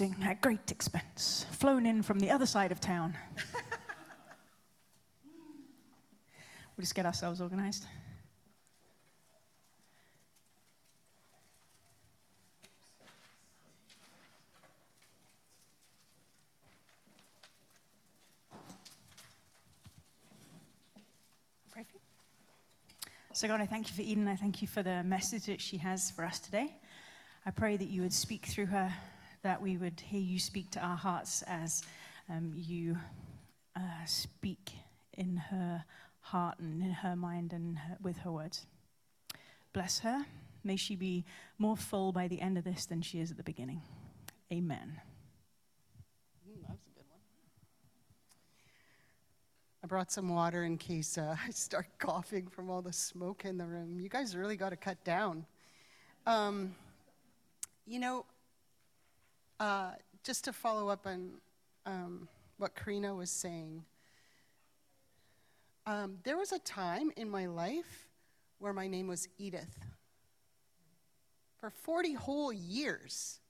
at great expense, flown in from the other side of town. we'll just get ourselves organized. So, God, I thank you for Eden. I thank you for the message that she has for us today. I pray that you would speak through her, that we would hear you speak to our hearts as um, you uh, speak in her heart and in her mind and her, with her words. Bless her. May she be more full by the end of this than she is at the beginning. Amen. Mm, that was a good one. I brought some water in case uh, I start coughing from all the smoke in the room. You guys really got to cut down. Um, you know, uh, just to follow up on um, what Karina was saying, um, there was a time in my life where my name was Edith. For 40 whole years,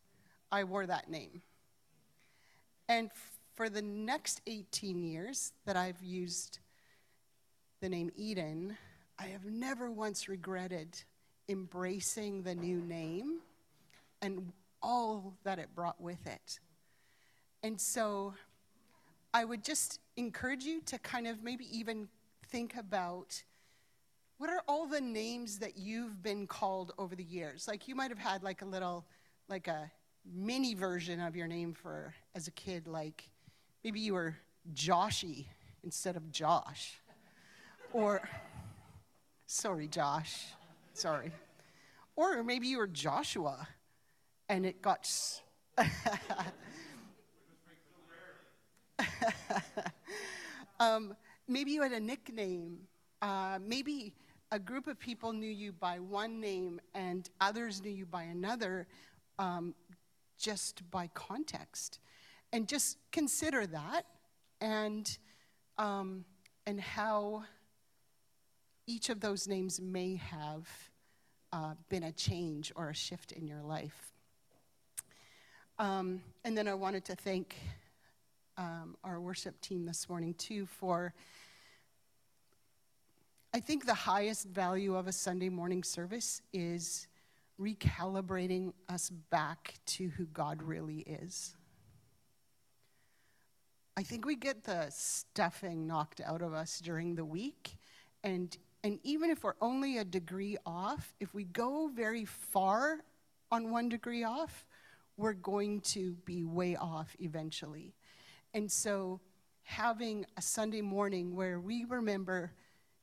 I wore that name. And for the next 18 years that I've used the name Eden, I have never once regretted embracing the new name and all that it brought with it. And so I would just encourage you to kind of maybe even think about what are all the names that you've been called over the years? Like you might have had like a little, like a mini version of your name for as a kid, like Maybe you were Joshy instead of Josh. Or, sorry, Josh, sorry. Or maybe you were Joshua and it got. um, maybe you had a nickname. Uh, maybe a group of people knew you by one name and others knew you by another um, just by context and just consider that and, um, and how each of those names may have uh, been a change or a shift in your life. Um, and then I wanted to thank um, our worship team this morning too for. I think the highest value of a Sunday morning service is recalibrating us back to who God really is. I think we get the stuffing knocked out of us during the week. And, and even if we're only a degree off, if we go very far on one degree off, we're going to be way off eventually. And so, having a Sunday morning where we remember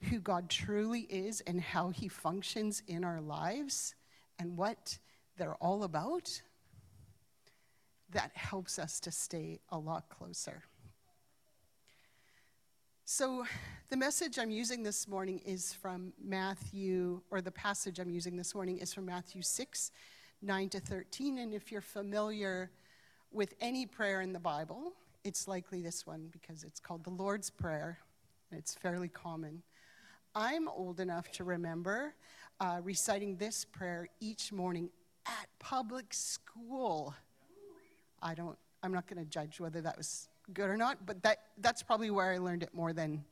who God truly is and how He functions in our lives and what they're all about, that helps us to stay a lot closer. So, the message I'm using this morning is from Matthew, or the passage I'm using this morning is from Matthew 6, 9 to 13. And if you're familiar with any prayer in the Bible, it's likely this one because it's called the Lord's Prayer, it's fairly common. I'm old enough to remember uh, reciting this prayer each morning at public school. I don't, I'm not going to judge whether that was good or not, but that, that's probably where I learned it more than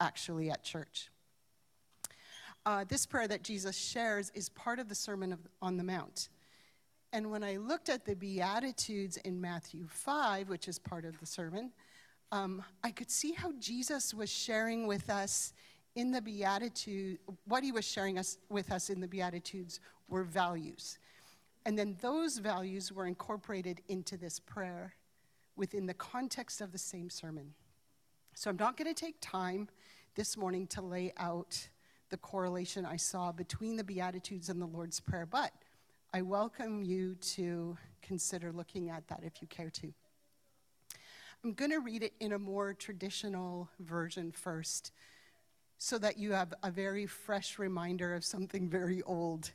actually at church. Uh, this prayer that Jesus shares is part of the Sermon of, on the Mount. And when I looked at the Beatitudes in Matthew 5, which is part of the sermon, um, I could see how Jesus was sharing with us in the Beatitude, what he was sharing us with us in the Beatitudes were values. And then those values were incorporated into this prayer within the context of the same sermon. So I'm not going to take time this morning to lay out the correlation I saw between the Beatitudes and the Lord's Prayer, but I welcome you to consider looking at that if you care to. I'm going to read it in a more traditional version first so that you have a very fresh reminder of something very old.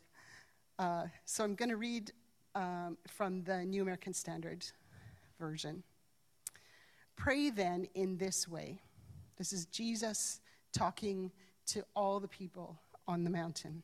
Uh, so I'm going to read um, from the New American Standard version. Pray then in this way. This is Jesus talking to all the people on the mountain.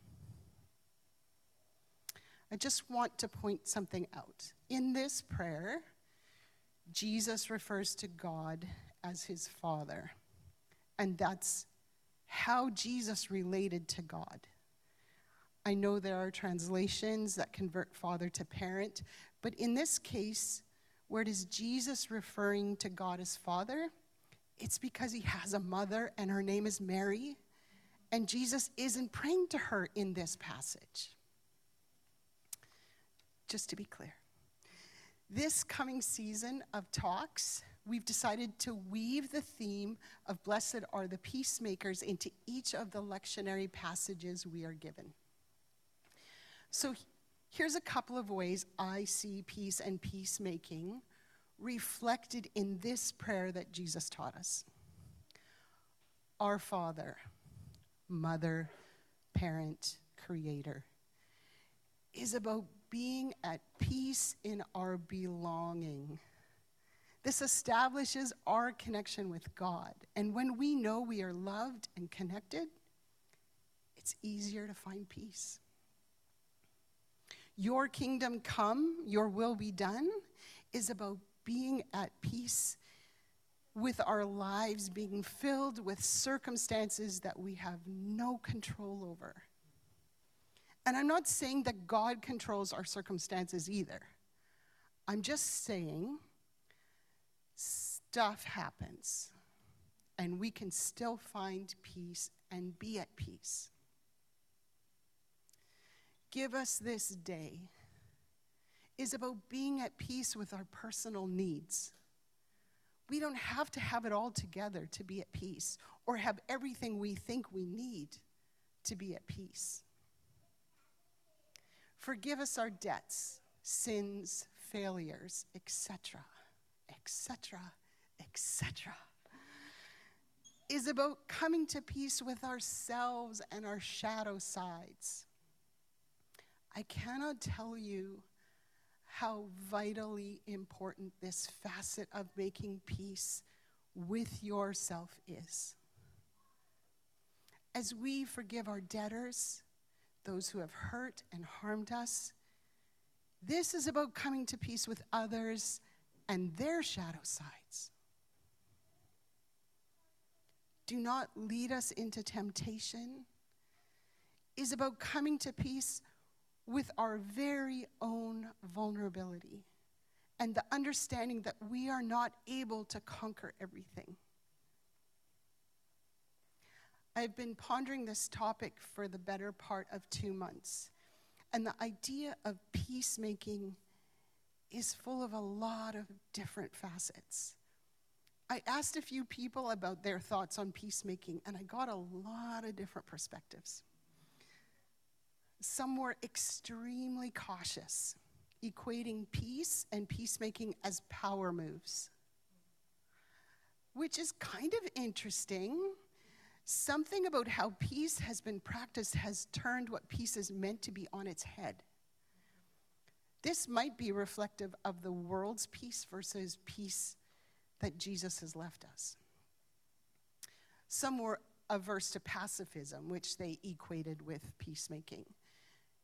I just want to point something out. In this prayer, Jesus refers to God as his Father, and that's how Jesus related to God. I know there are translations that convert father to parent, but in this case, where it is Jesus referring to God as Father, it's because he has a mother and her name is Mary, and Jesus isn't praying to her in this passage. Just to be clear. This coming season of talks, we've decided to weave the theme of Blessed are the peacemakers into each of the lectionary passages we are given. So Here's a couple of ways I see peace and peacemaking reflected in this prayer that Jesus taught us Our Father, Mother, Parent, Creator, is about being at peace in our belonging. This establishes our connection with God. And when we know we are loved and connected, it's easier to find peace. Your kingdom come, your will be done, is about being at peace with our lives being filled with circumstances that we have no control over. And I'm not saying that God controls our circumstances either. I'm just saying stuff happens and we can still find peace and be at peace give us this day is about being at peace with our personal needs. We don't have to have it all together to be at peace or have everything we think we need to be at peace. Forgive us our debts, sins, failures, etc., etc., etc. Is about coming to peace with ourselves and our shadow sides I cannot tell you how vitally important this facet of making peace with yourself is. As we forgive our debtors, those who have hurt and harmed us, this is about coming to peace with others and their shadow sides. Do not lead us into temptation is about coming to peace with our very own vulnerability and the understanding that we are not able to conquer everything. I've been pondering this topic for the better part of two months, and the idea of peacemaking is full of a lot of different facets. I asked a few people about their thoughts on peacemaking, and I got a lot of different perspectives. Some were extremely cautious, equating peace and peacemaking as power moves, which is kind of interesting. Something about how peace has been practiced has turned what peace is meant to be on its head. This might be reflective of the world's peace versus peace that Jesus has left us. Some were averse to pacifism, which they equated with peacemaking.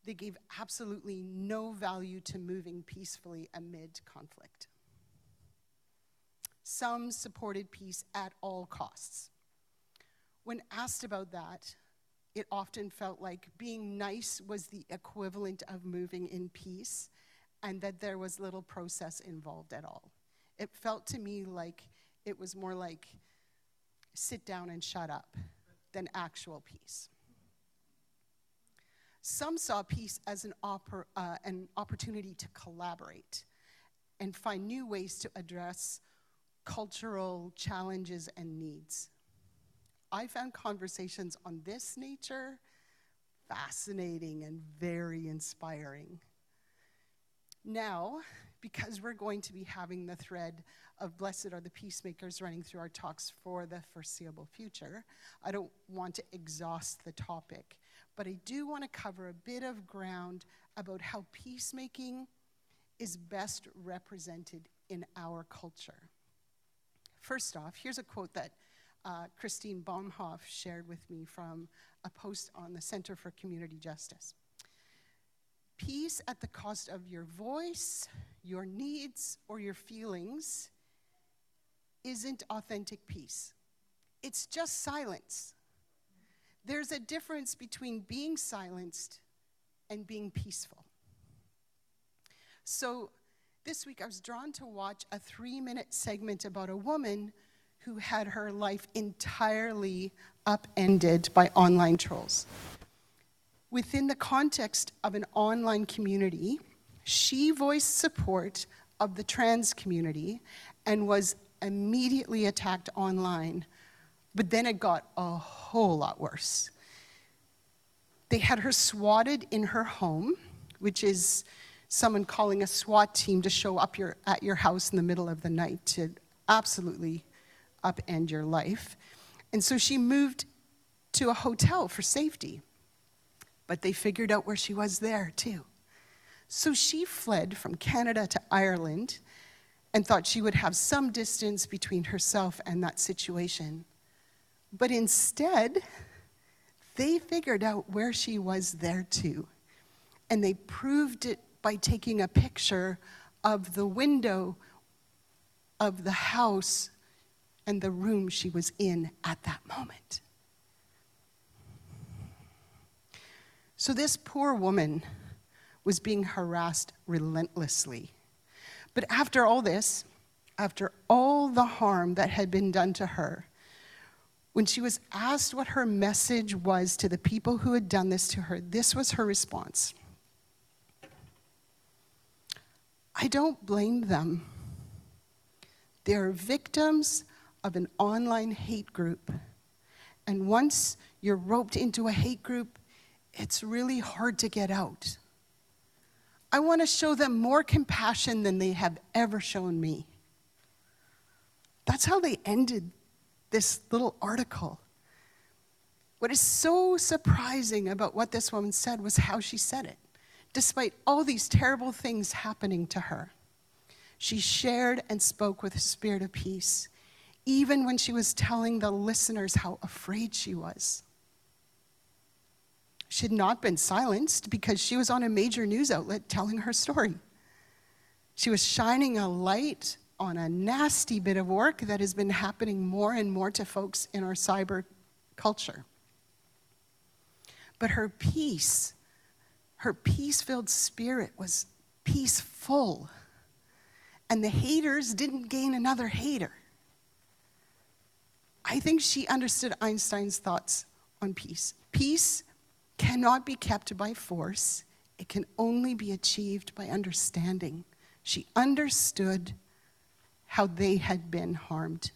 They gave absolutely no value to moving peacefully amid conflict. Some supported peace at all costs. When asked about that, it often felt like being nice was the equivalent of moving in peace and that there was little process involved at all. It felt to me like it was more like sit down and shut up than actual peace. Some saw peace as an, oppor- uh, an opportunity to collaborate and find new ways to address cultural challenges and needs. I found conversations on this nature fascinating and very inspiring. Now, because we're going to be having the thread of blessed are the peacemakers running through our talks for the foreseeable future, I don't want to exhaust the topic, but I do want to cover a bit of ground about how peacemaking is best represented in our culture. First off, here's a quote that uh, Christine Baumhoff shared with me from a post on the Center for Community Justice. Peace at the cost of your voice, your needs, or your feelings isn't authentic peace. It's just silence. There's a difference between being silenced and being peaceful. So, this week I was drawn to watch a three minute segment about a woman who had her life entirely upended by online trolls. Within the context of an online community, she voiced support of the trans community and was immediately attacked online. But then it got a whole lot worse. They had her swatted in her home, which is someone calling a SWAT team to show up your, at your house in the middle of the night to absolutely upend your life. And so she moved to a hotel for safety. But they figured out where she was there, too. So she fled from Canada to Ireland and thought she would have some distance between herself and that situation. But instead, they figured out where she was there too. And they proved it by taking a picture of the window of the house and the room she was in at that moment. So, this poor woman was being harassed relentlessly. But after all this, after all the harm that had been done to her, when she was asked what her message was to the people who had done this to her, this was her response I don't blame them. They're victims of an online hate group. And once you're roped into a hate group, it's really hard to get out. I want to show them more compassion than they have ever shown me. That's how they ended this little article. What is so surprising about what this woman said was how she said it. Despite all these terrible things happening to her, she shared and spoke with a spirit of peace, even when she was telling the listeners how afraid she was. She had not been silenced because she was on a major news outlet telling her story. She was shining a light on a nasty bit of work that has been happening more and more to folks in our cyber culture. But her peace, her peace filled spirit was peaceful. And the haters didn't gain another hater. I think she understood Einstein's thoughts on peace. Peace cannot be kept by force, it can only be achieved by understanding. She understood how they had been harmed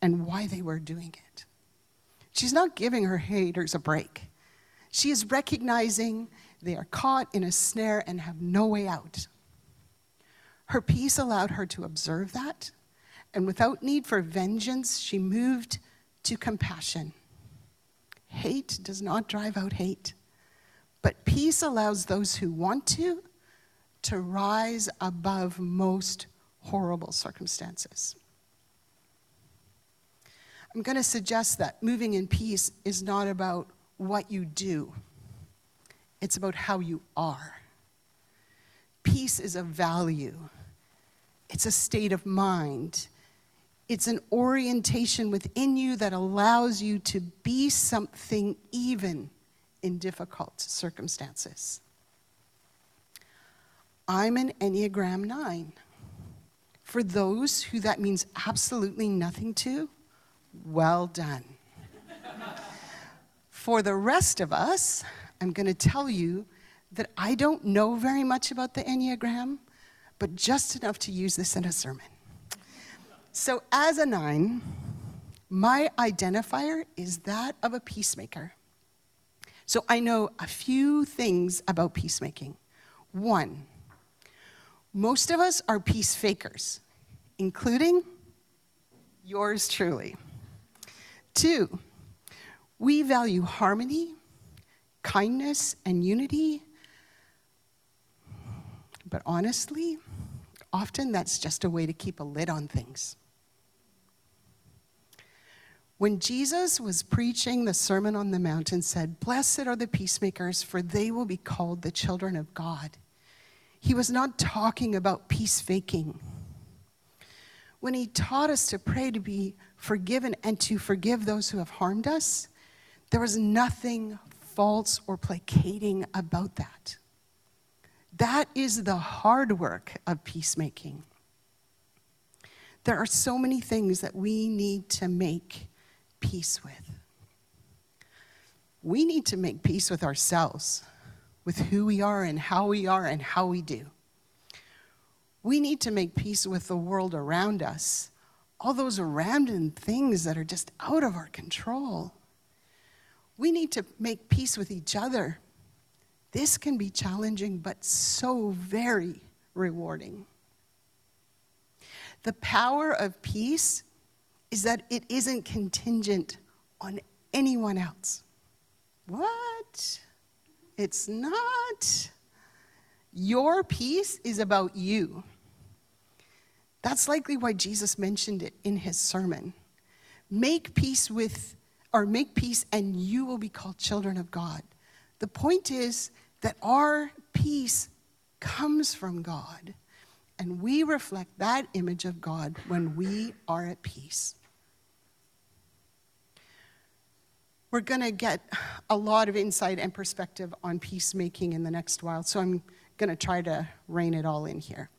and why they were doing it. She's not giving her haters a break. She is recognizing they are caught in a snare and have no way out. Her peace allowed her to observe that, and without need for vengeance, she moved to compassion. Hate does not drive out hate, but peace allows those who want to to rise above most horrible circumstances. I'm going to suggest that moving in peace is not about what you do, it's about how you are. Peace is a value, it's a state of mind, it's an orientation within you that allows you to be something even in difficult circumstances. I'm an Enneagram 9. For those who that means absolutely nothing to, well done. For the rest of us, I'm going to tell you that I don't know very much about the Enneagram, but just enough to use this in a sermon. So, as a nine, my identifier is that of a peacemaker. So, I know a few things about peacemaking. One, Most of us are peace fakers, including yours truly. Two, we value harmony, kindness, and unity. But honestly, often that's just a way to keep a lid on things. When Jesus was preaching the Sermon on the Mount and said, Blessed are the peacemakers, for they will be called the children of God, he was not talking about peace faking. When he taught us to pray to be forgiven and to forgive those who have harmed us, there was nothing false or placating about that. That is the hard work of peacemaking. There are so many things that we need to make peace with. We need to make peace with ourselves, with who we are and how we are and how we do. We need to make peace with the world around us, all those random things that are just out of our control. We need to make peace with each other. This can be challenging, but so very rewarding. The power of peace is that it isn't contingent on anyone else. What? It's not. Your peace is about you. That's likely why Jesus mentioned it in his sermon. Make peace with, or make peace, and you will be called children of God. The point is that our peace comes from God, and we reflect that image of God when we are at peace. We're going to get a lot of insight and perspective on peacemaking in the next while, so I'm going to try to rein it all in here.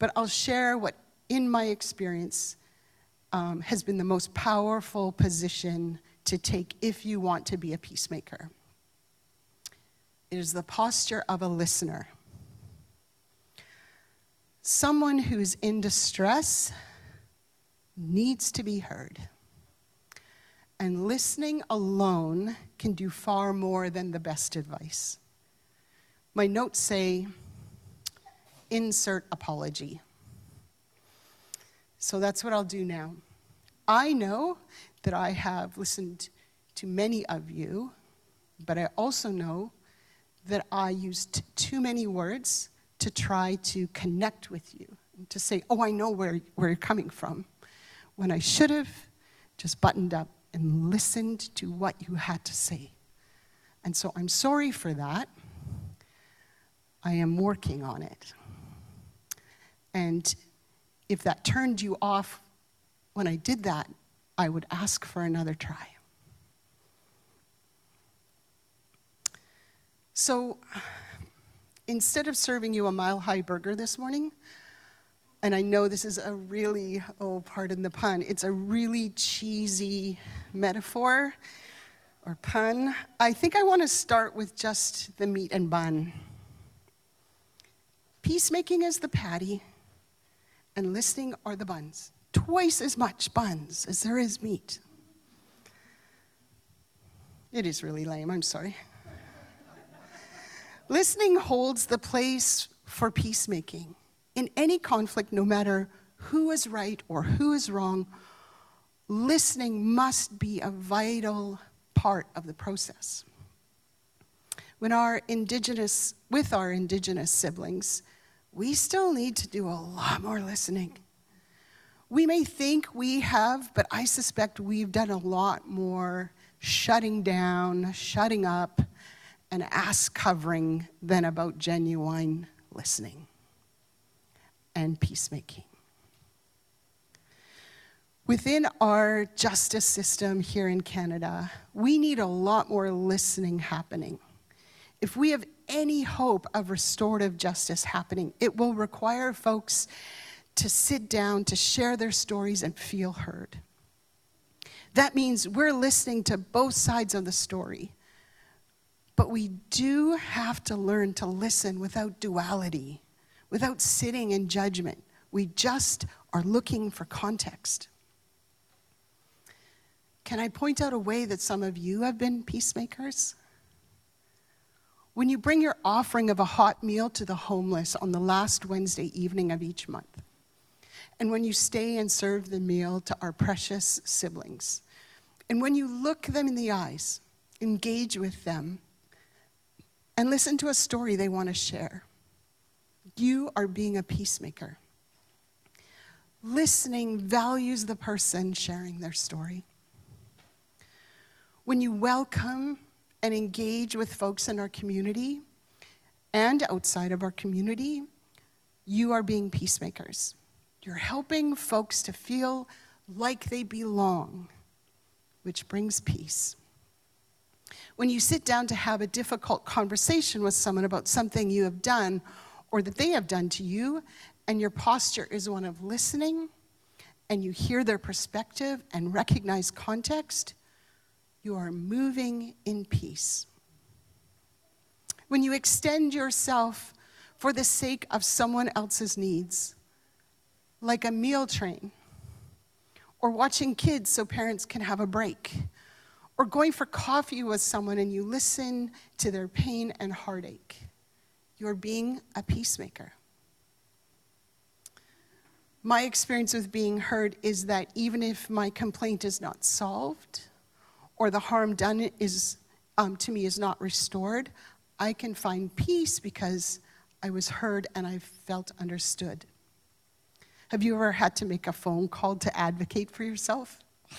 But I'll share what, in my experience, um, has been the most powerful position to take if you want to be a peacemaker. It is the posture of a listener. Someone who's in distress needs to be heard. And listening alone can do far more than the best advice. My notes say, insert apology. So that's what I'll do now. I know that I have listened to many of you, but I also know that I used too many words to try to connect with you, to say, oh, I know where, where you're coming from, when I should have just buttoned up and listened to what you had to say. And so I'm sorry for that. I am working on it. And if that turned you off when I did that, I would ask for another try. So instead of serving you a mile high burger this morning, and I know this is a really, oh, pardon the pun, it's a really cheesy metaphor or pun. I think I want to start with just the meat and bun. Peacemaking is the patty, and listening are the buns. Twice as much buns as there is meat. It is really lame, I'm sorry. listening holds the place for peacemaking. In any conflict, no matter who is right or who is wrong, listening must be a vital part of the process. When our indigenous, with our indigenous siblings, we still need to do a lot more listening. We may think we have, but I suspect we've done a lot more shutting down, shutting up, and ass covering than about genuine listening and peacemaking. Within our justice system here in Canada, we need a lot more listening happening. If we have any hope of restorative justice happening, it will require folks to sit down, to share their stories, and feel heard. That means we're listening to both sides of the story. But we do have to learn to listen without duality, without sitting in judgment. We just are looking for context. Can I point out a way that some of you have been peacemakers? when you bring your offering of a hot meal to the homeless on the last Wednesday evening of each month, and when you stay and serve the meal to our precious siblings, and when you look them in the eyes, engage with them, and listen to a story they want to share, you are being a peacemaker. Listening values the person sharing their story. When you welcome and engage with folks in our community and outside of our community, you are being peacemakers. You're helping folks to feel like they belong, which brings peace. When you sit down to have a difficult conversation with someone about something you have done or that they have done to you, and your posture is one of listening, and you hear their perspective and recognize context, you are moving in peace. When you extend yourself for the sake of someone else's needs, like a meal train, or watching kids so parents can have a break, or going for coffee with someone and you listen to their pain and heartache, you're being a peacemaker. My experience with being heard is that even if my complaint is not solved, or the harm done is, um, to me is not restored, I can find peace because I was heard and I felt understood. Have you ever had to make a phone call to advocate for yourself?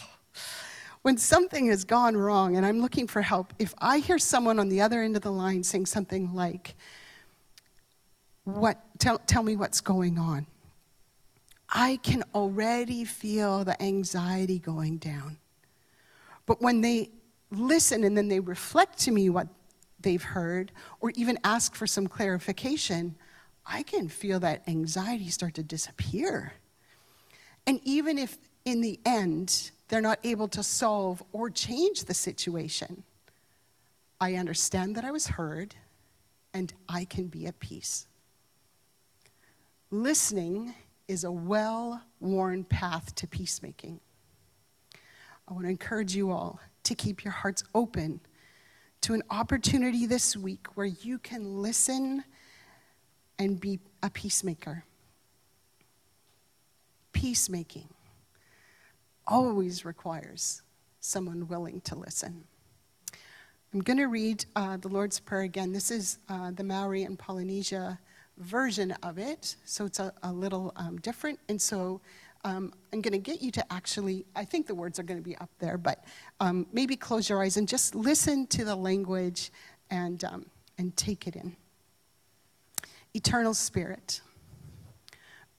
When something has gone wrong and I'm looking for help, if I hear someone on the other end of the line saying something like, what, tell, tell me what's going on, I can already feel the anxiety going down. But when they listen and then they reflect to me what they've heard, or even ask for some clarification, I can feel that anxiety start to disappear. And even if in the end they're not able to solve or change the situation, I understand that I was heard and I can be at peace. Listening is a well worn path to peacemaking. I want to encourage you all to keep your hearts open to an opportunity this week where you can listen and be a peacemaker. Peacemaking always requires someone willing to listen. I'm going to read uh, the Lord's Prayer again. This is uh, the Maori and Polynesia version of it, so it's a, a little um, different. And so um, I'm going to get you to actually, I think the words are going to be up there, but um, maybe close your eyes and just listen to the language and, um, and take it in. Eternal Spirit,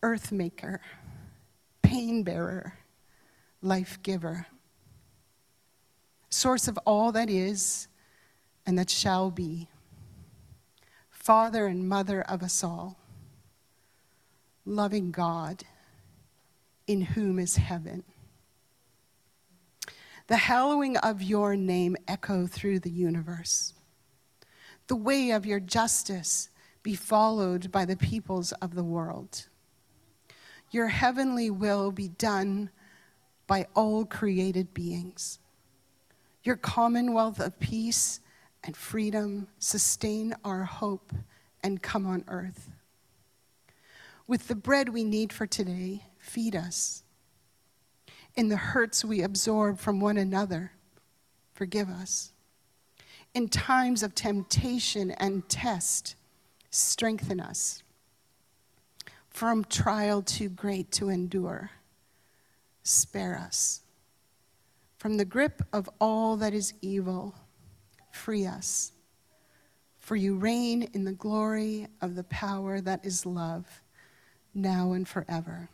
Earth Maker, Pain Bearer, Life Giver, Source of all that is and that shall be, Father and Mother of us all, loving God in whom is heaven. The hallowing of your name echo through the universe. The way of your justice be followed by the peoples of the world. Your heavenly will be done by all created beings. Your commonwealth of peace and freedom sustain our hope and come on earth. With the bread we need for today, feed us. In the hurts we absorb from one another, forgive us. In times of temptation and test, strengthen us. From trial too great to endure, spare us. From the grip of all that is evil, free us. For you reign in the glory of the power that is love, now and forever.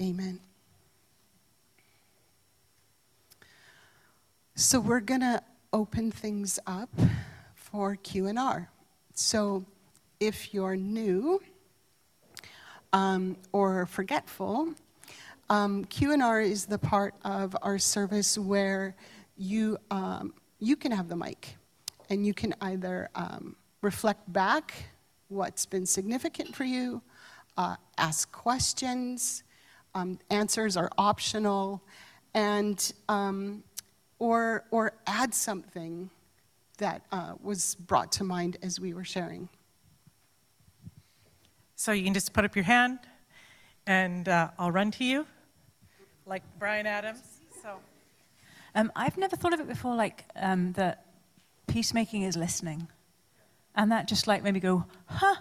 Amen. So we're going to open things up for Q&R. So if you're new um, or forgetful, um, Q&R is the part of our service where you, um, you can have the mic and you can either um, reflect back what's been significant for you, uh, ask questions, um, answers are optional, and um, or or add something that uh, was brought to mind as we were sharing. So you can just put up your hand and uh, I'll run to you, like Bryan Adams. So Um, I've never thought of it before, like um, that peacemaking is listening. And that just like made me go, huh,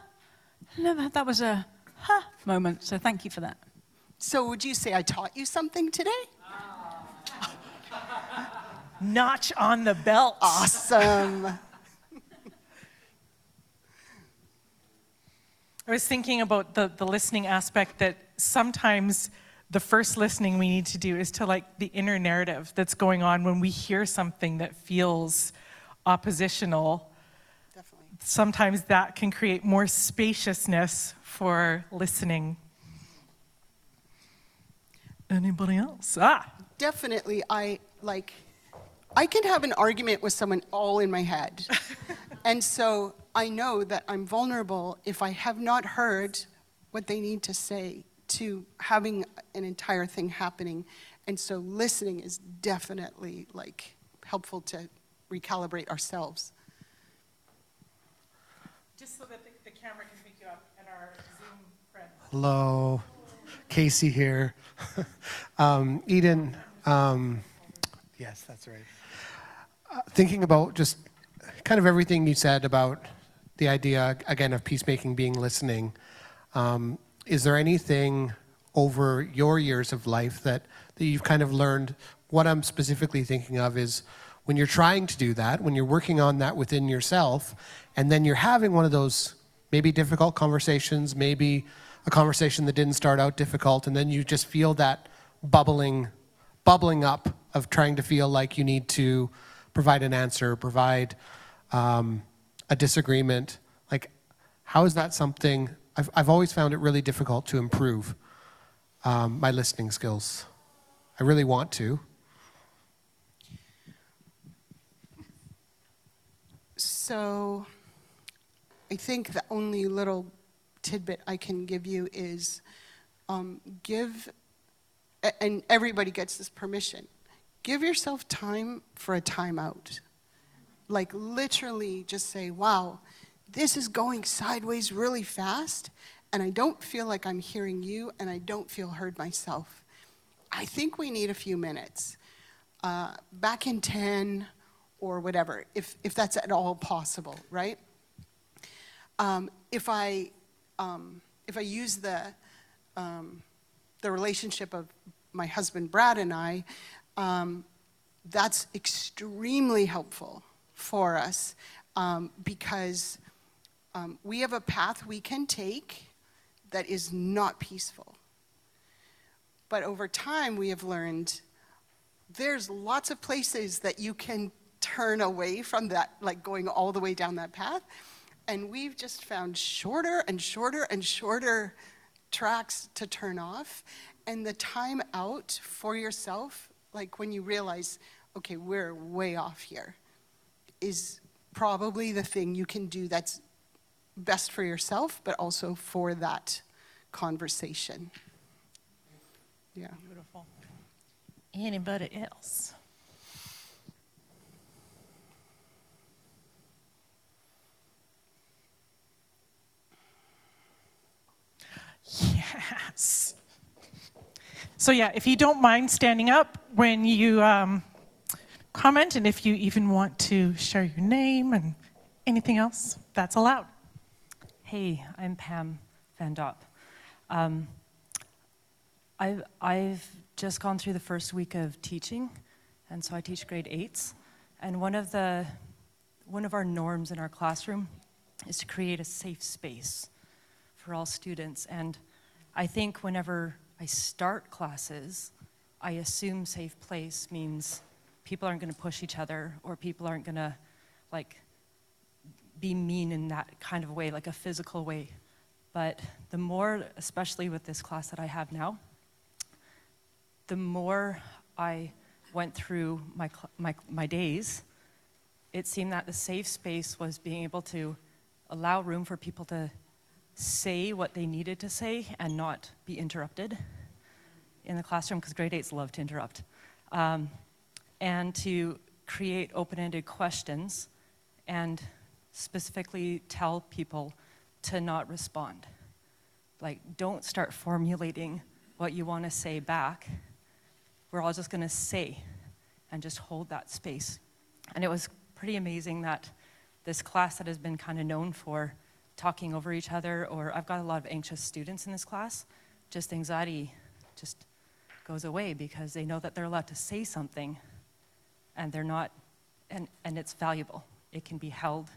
never, that was a huh moment. So thank you for that. So, would you say I taught you something today? notch on the belt. Awesome. I was thinking about the, the listening aspect that sometimes the first listening we need to do is to like the inner narrative that's going on when we hear something that feels oppositional. Definitely. Sometimes that can create more spaciousness for listening. Anybody else? Ah, Definitely, I like, I can have an argument with someone all in my head. and so I know that I'm vulnerable if I have not heard what they need to say to having an entire thing happening. And so listening is definitely like helpful to recalibrate ourselves. just so that the, the camera can pick you up and our Zoom friend. Hello, Casey here. um, Eden, um, yes, that's right. Uh, thinking about just kind of everything you said about the idea, again, of peacemaking being listening, um, is there anything over your years of life that, that you've kind of learned? What I'm specifically thinking of is when you're trying to do that, when you're working on that within yourself, and then you're having one of those maybe difficult conversations, maybe a conversation that didn't start out difficult, and then you just feel that bubbling, bubbling up of trying to feel like you need to provide an answer, provide um, a disagreement. Like, how is that something? I've, I've always found it really difficult to improve um, my listening skills. I really want to. So I think the only little tidbit I can give you is um, give, and everybody gets this permission, give yourself time for a timeout. Like literally just say, wow, this is going sideways really fast, and I don't feel like I'm hearing you, and I don't feel heard myself. I think we need a few minutes. Uh, back in 10 or whatever, if, if that's at all possible, right? Um, if I um, if I use the um, the relationship of my husband Brad and I, um, that's extremely helpful for us um, because um, we have a path we can take that is not peaceful. But over time, we have learned there's lots of places that you can turn away from that, like going all the way down that path. And we've just found shorter and shorter and shorter tracks to turn off. And the time out for yourself, like when you realize, okay, we're way off here, is probably the thing you can do that's best for yourself, but also for that conversation. Yeah. Beautiful. Anybody else? Yes. So yeah, if you don't mind standing up when you um, comment, and if you even want to share your name and anything else, that's allowed. Hey, I'm Pam Van Dop. Um, I've, I've just gone through the first week of teaching, and so I teach grade eights. And one of the one of our norms in our classroom is to create a safe space for all students. And I think whenever I start classes, I assume safe place means people aren't going to push each other or people aren't going to like be mean in that kind of way, like a physical way. But the more, especially with this class that I have now, the more I went through my, my, my days, it seemed that the safe space was being able to allow room for people to say what they needed to say and not be interrupted in the classroom, because grade eights love to interrupt. Um, and to create open ended questions and specifically tell people to not respond. Like, don't start formulating what you want to say back. We're all just going to say and just hold that space. And it was pretty amazing that this class that has been kind of known for talking over each other, or I've got a lot of anxious students in this class, just anxiety just goes away because they know that they're allowed to say something and they're not, and, and it's valuable. It can be held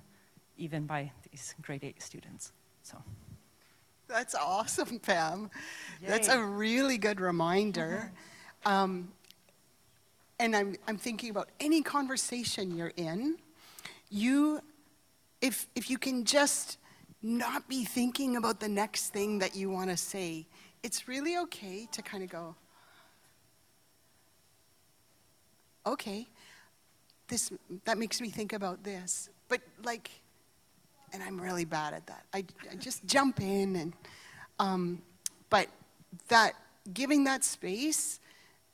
even by these grade eight students. So, That's awesome, Pam. That's a really good reminder. Um, and I'm, I'm thinking about any conversation you're in, you, if, if you can just not be thinking about the next thing that you want to say, it's really okay to kind of go, okay, this, that makes me think about this. But like, and I'm really bad at that. I, I just jump in and, um, but that giving that space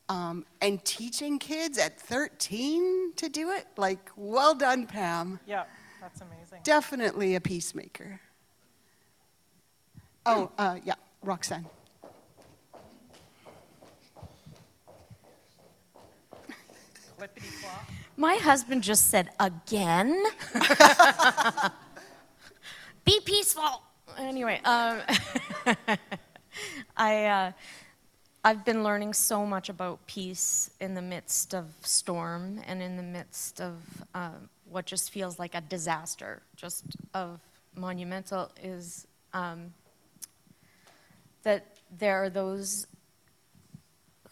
um, and teaching kids at 13 to do it, like, well done, Pam. Yeah, that's amazing. Definitely a peacemaker. Oh, uh, yeah, Roxanne. Clippity clop. My husband just said again. Be peaceful. Anyway, um, I uh, I've been learning so much about peace in the midst of storm and in the midst of uh, what just feels like a disaster, just of monumental. Is um, that there are those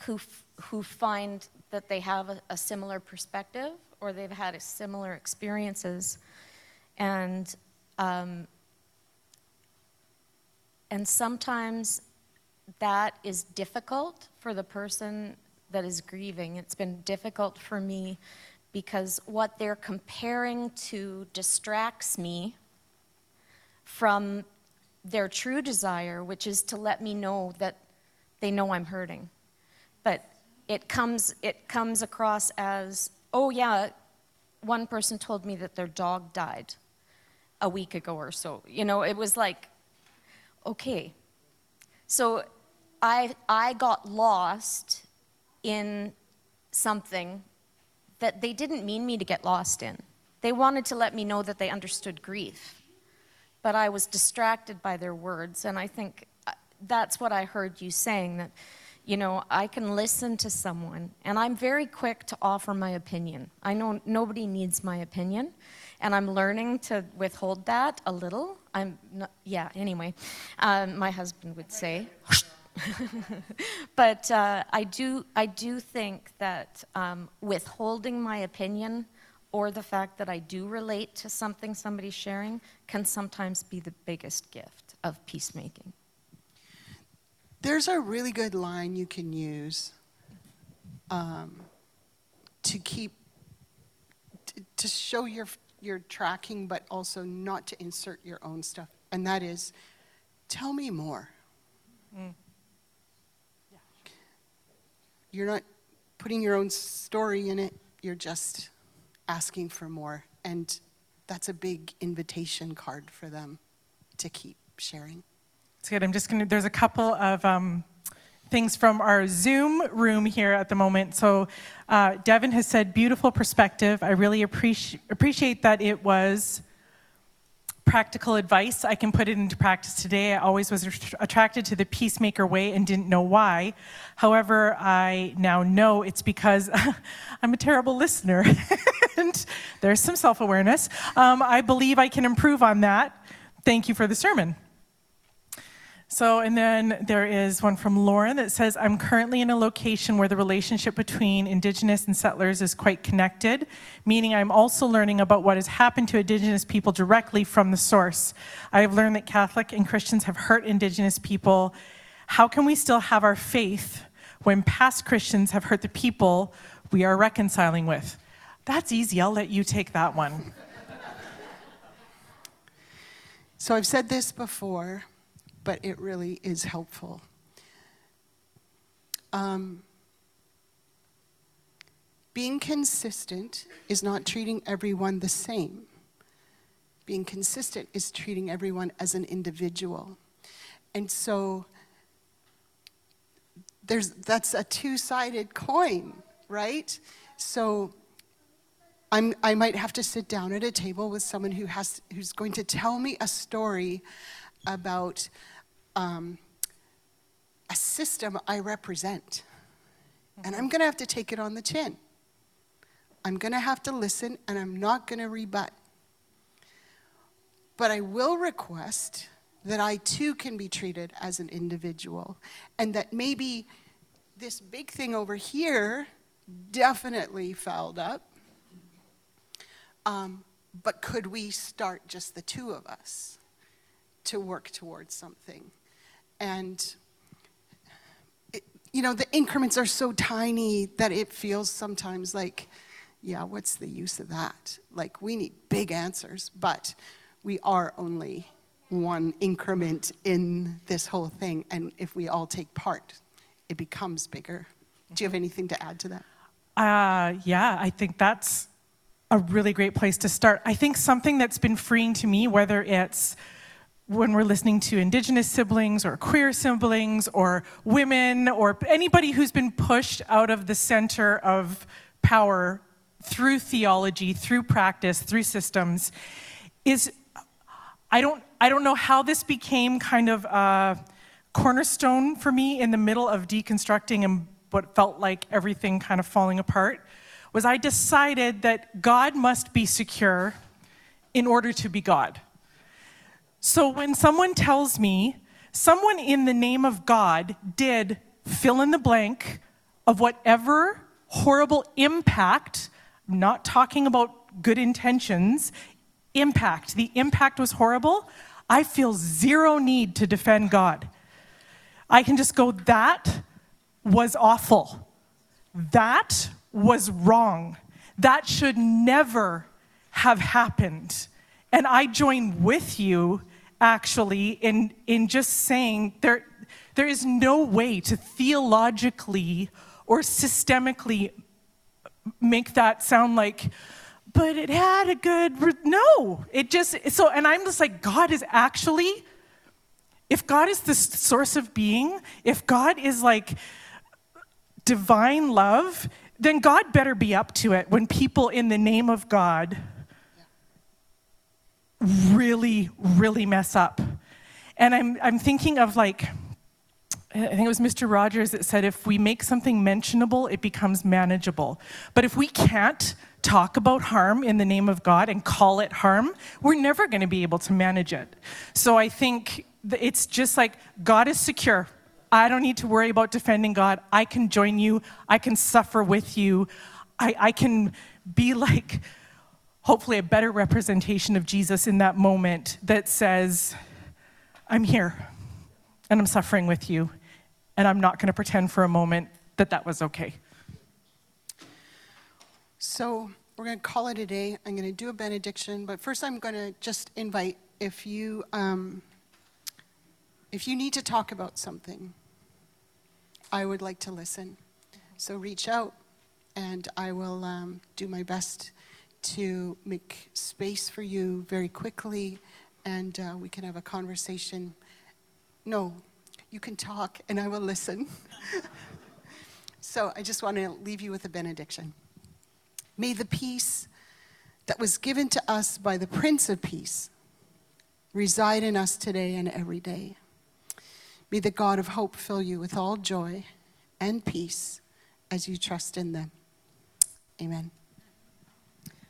who, who find that they have a, a similar perspective or they've had similar experiences and um, and sometimes that is difficult for the person that is grieving. It's been difficult for me because what they're comparing to distracts me from their true desire which is to let me know that they know i'm hurting. But it comes it comes across as oh yeah one person told me that their dog died a week ago or so. You know it was like okay so i i got lost in something that they didn't mean me to get lost in they wanted to let me know that they understood grief but i was distracted by their words and i think uh, that's what i heard you saying that you know, I can listen to someone, and I'm very quick to offer my opinion. I know nobody needs my opinion, and I'm learning to withhold that a little. I'm not, yeah, anyway, um, my husband would say. but uh, I, do, I do think that um, withholding my opinion or the fact that I do relate to something somebody's sharing can sometimes be the biggest gift of peacemaking. There's a really good line you can use um, to keep, to, to show your, your tracking, but also not to insert your own stuff. And that is, tell me more. You're not putting your own story in it, you're just asking for more. And that's a big invitation card for them to keep sharing. It's good. I'm just going to, there's a couple of um, things from our Zoom room here at the moment. So uh, Devin has said, beautiful perspective. I really appreciate, appreciate that it was practical advice. I can put it into practice today. I always was att- attracted to the peacemaker way and didn't know why. However, I now know it's because I'm a terrible listener and there's some self awareness. Um, I believe I can improve on that. Thank you for the sermon. So, and then there is one from Lauren that says, I'm currently in a location where the relationship between Indigenous and settlers is quite connected, meaning I'm also learning about what has happened to Indigenous people directly from the source. I have learned that Catholic and Christians have hurt Indigenous people. How can we still have our faith when past Christians have hurt the people we are reconciling with? That's easy. I'll let you take that one. So I've said this before, but it really is helpful. Um, being consistent is not treating everyone the same. being consistent is treating everyone as an individual. And so there's, that's a two sided coin, right? So I'm, I might have to sit down at a table with someone who has, who's going to tell me a story about um, a system I represent. And I'm going to have to take it on the chin. I'm going to have to listen and I'm not going to rebut. But I will request that I too can be treated as an individual and that maybe this big thing over here definitely fouled up. Um, but could we start just the two of us to work towards something? And, it, you know, the increments are so tiny that it feels sometimes like, yeah, what's the use of that? Like, we need big answers, but we are only one increment in this whole thing. And if we all take part, it becomes bigger. Do you have anything to add to that? Uh, yeah, I think that's a really great place to start. I think something that's been freeing to me, whether it's when we're listening to Indigenous siblings or queer siblings or women or anybody who's been pushed out of the center of power through theology, through practice, through systems, is I don't, I don't know how this became kind of a cornerstone for me in the middle of deconstructing and what felt like everything kind of falling apart was I decided that God must be secure in order to be God. So when someone tells me someone in the name of God did fill in the blank of whatever horrible impact, I'm not talking about good intentions, impact, the impact was horrible, I feel zero need to defend God. I can just go, that was awful. That was wrong. That should never have happened. And I join with you, actually, in, in just saying there, there is no way to theologically or systemically make that sound like, but it had a good, re-. no, it just, so, and I'm just like, God is actually, if God is the source of being, if God is like divine love, then God better be up to it when people in the name of God really, really mess up. And I'm, I'm thinking of like, I think it was Mr. Rogers that said if we make something mentionable, it becomes manageable. But if we can't talk about harm in the name of God and call it harm, we're never going to be able to manage it. So I think it's just like God is secure. I don't need to worry about defending God. I can join you. I can suffer with you. I, I can be like, hopefully, a better representation of Jesus in that moment that says, I'm here and I'm suffering with you, and I'm not going to pretend for a moment that that was okay. So we're going to call it a day. I'm going to do a benediction, but first I'm going to just invite if you um, if you need to talk about something, I would like to listen. So reach out, and I will um, do my best to make space for you very quickly, and uh, we can have a conversation. No, you can talk, and I will listen. so I just want to leave you with a benediction. May the peace that was given to us by the Prince of Peace reside in us today and every day. May the God of hope fill you with all joy and peace as you trust in them. Amen.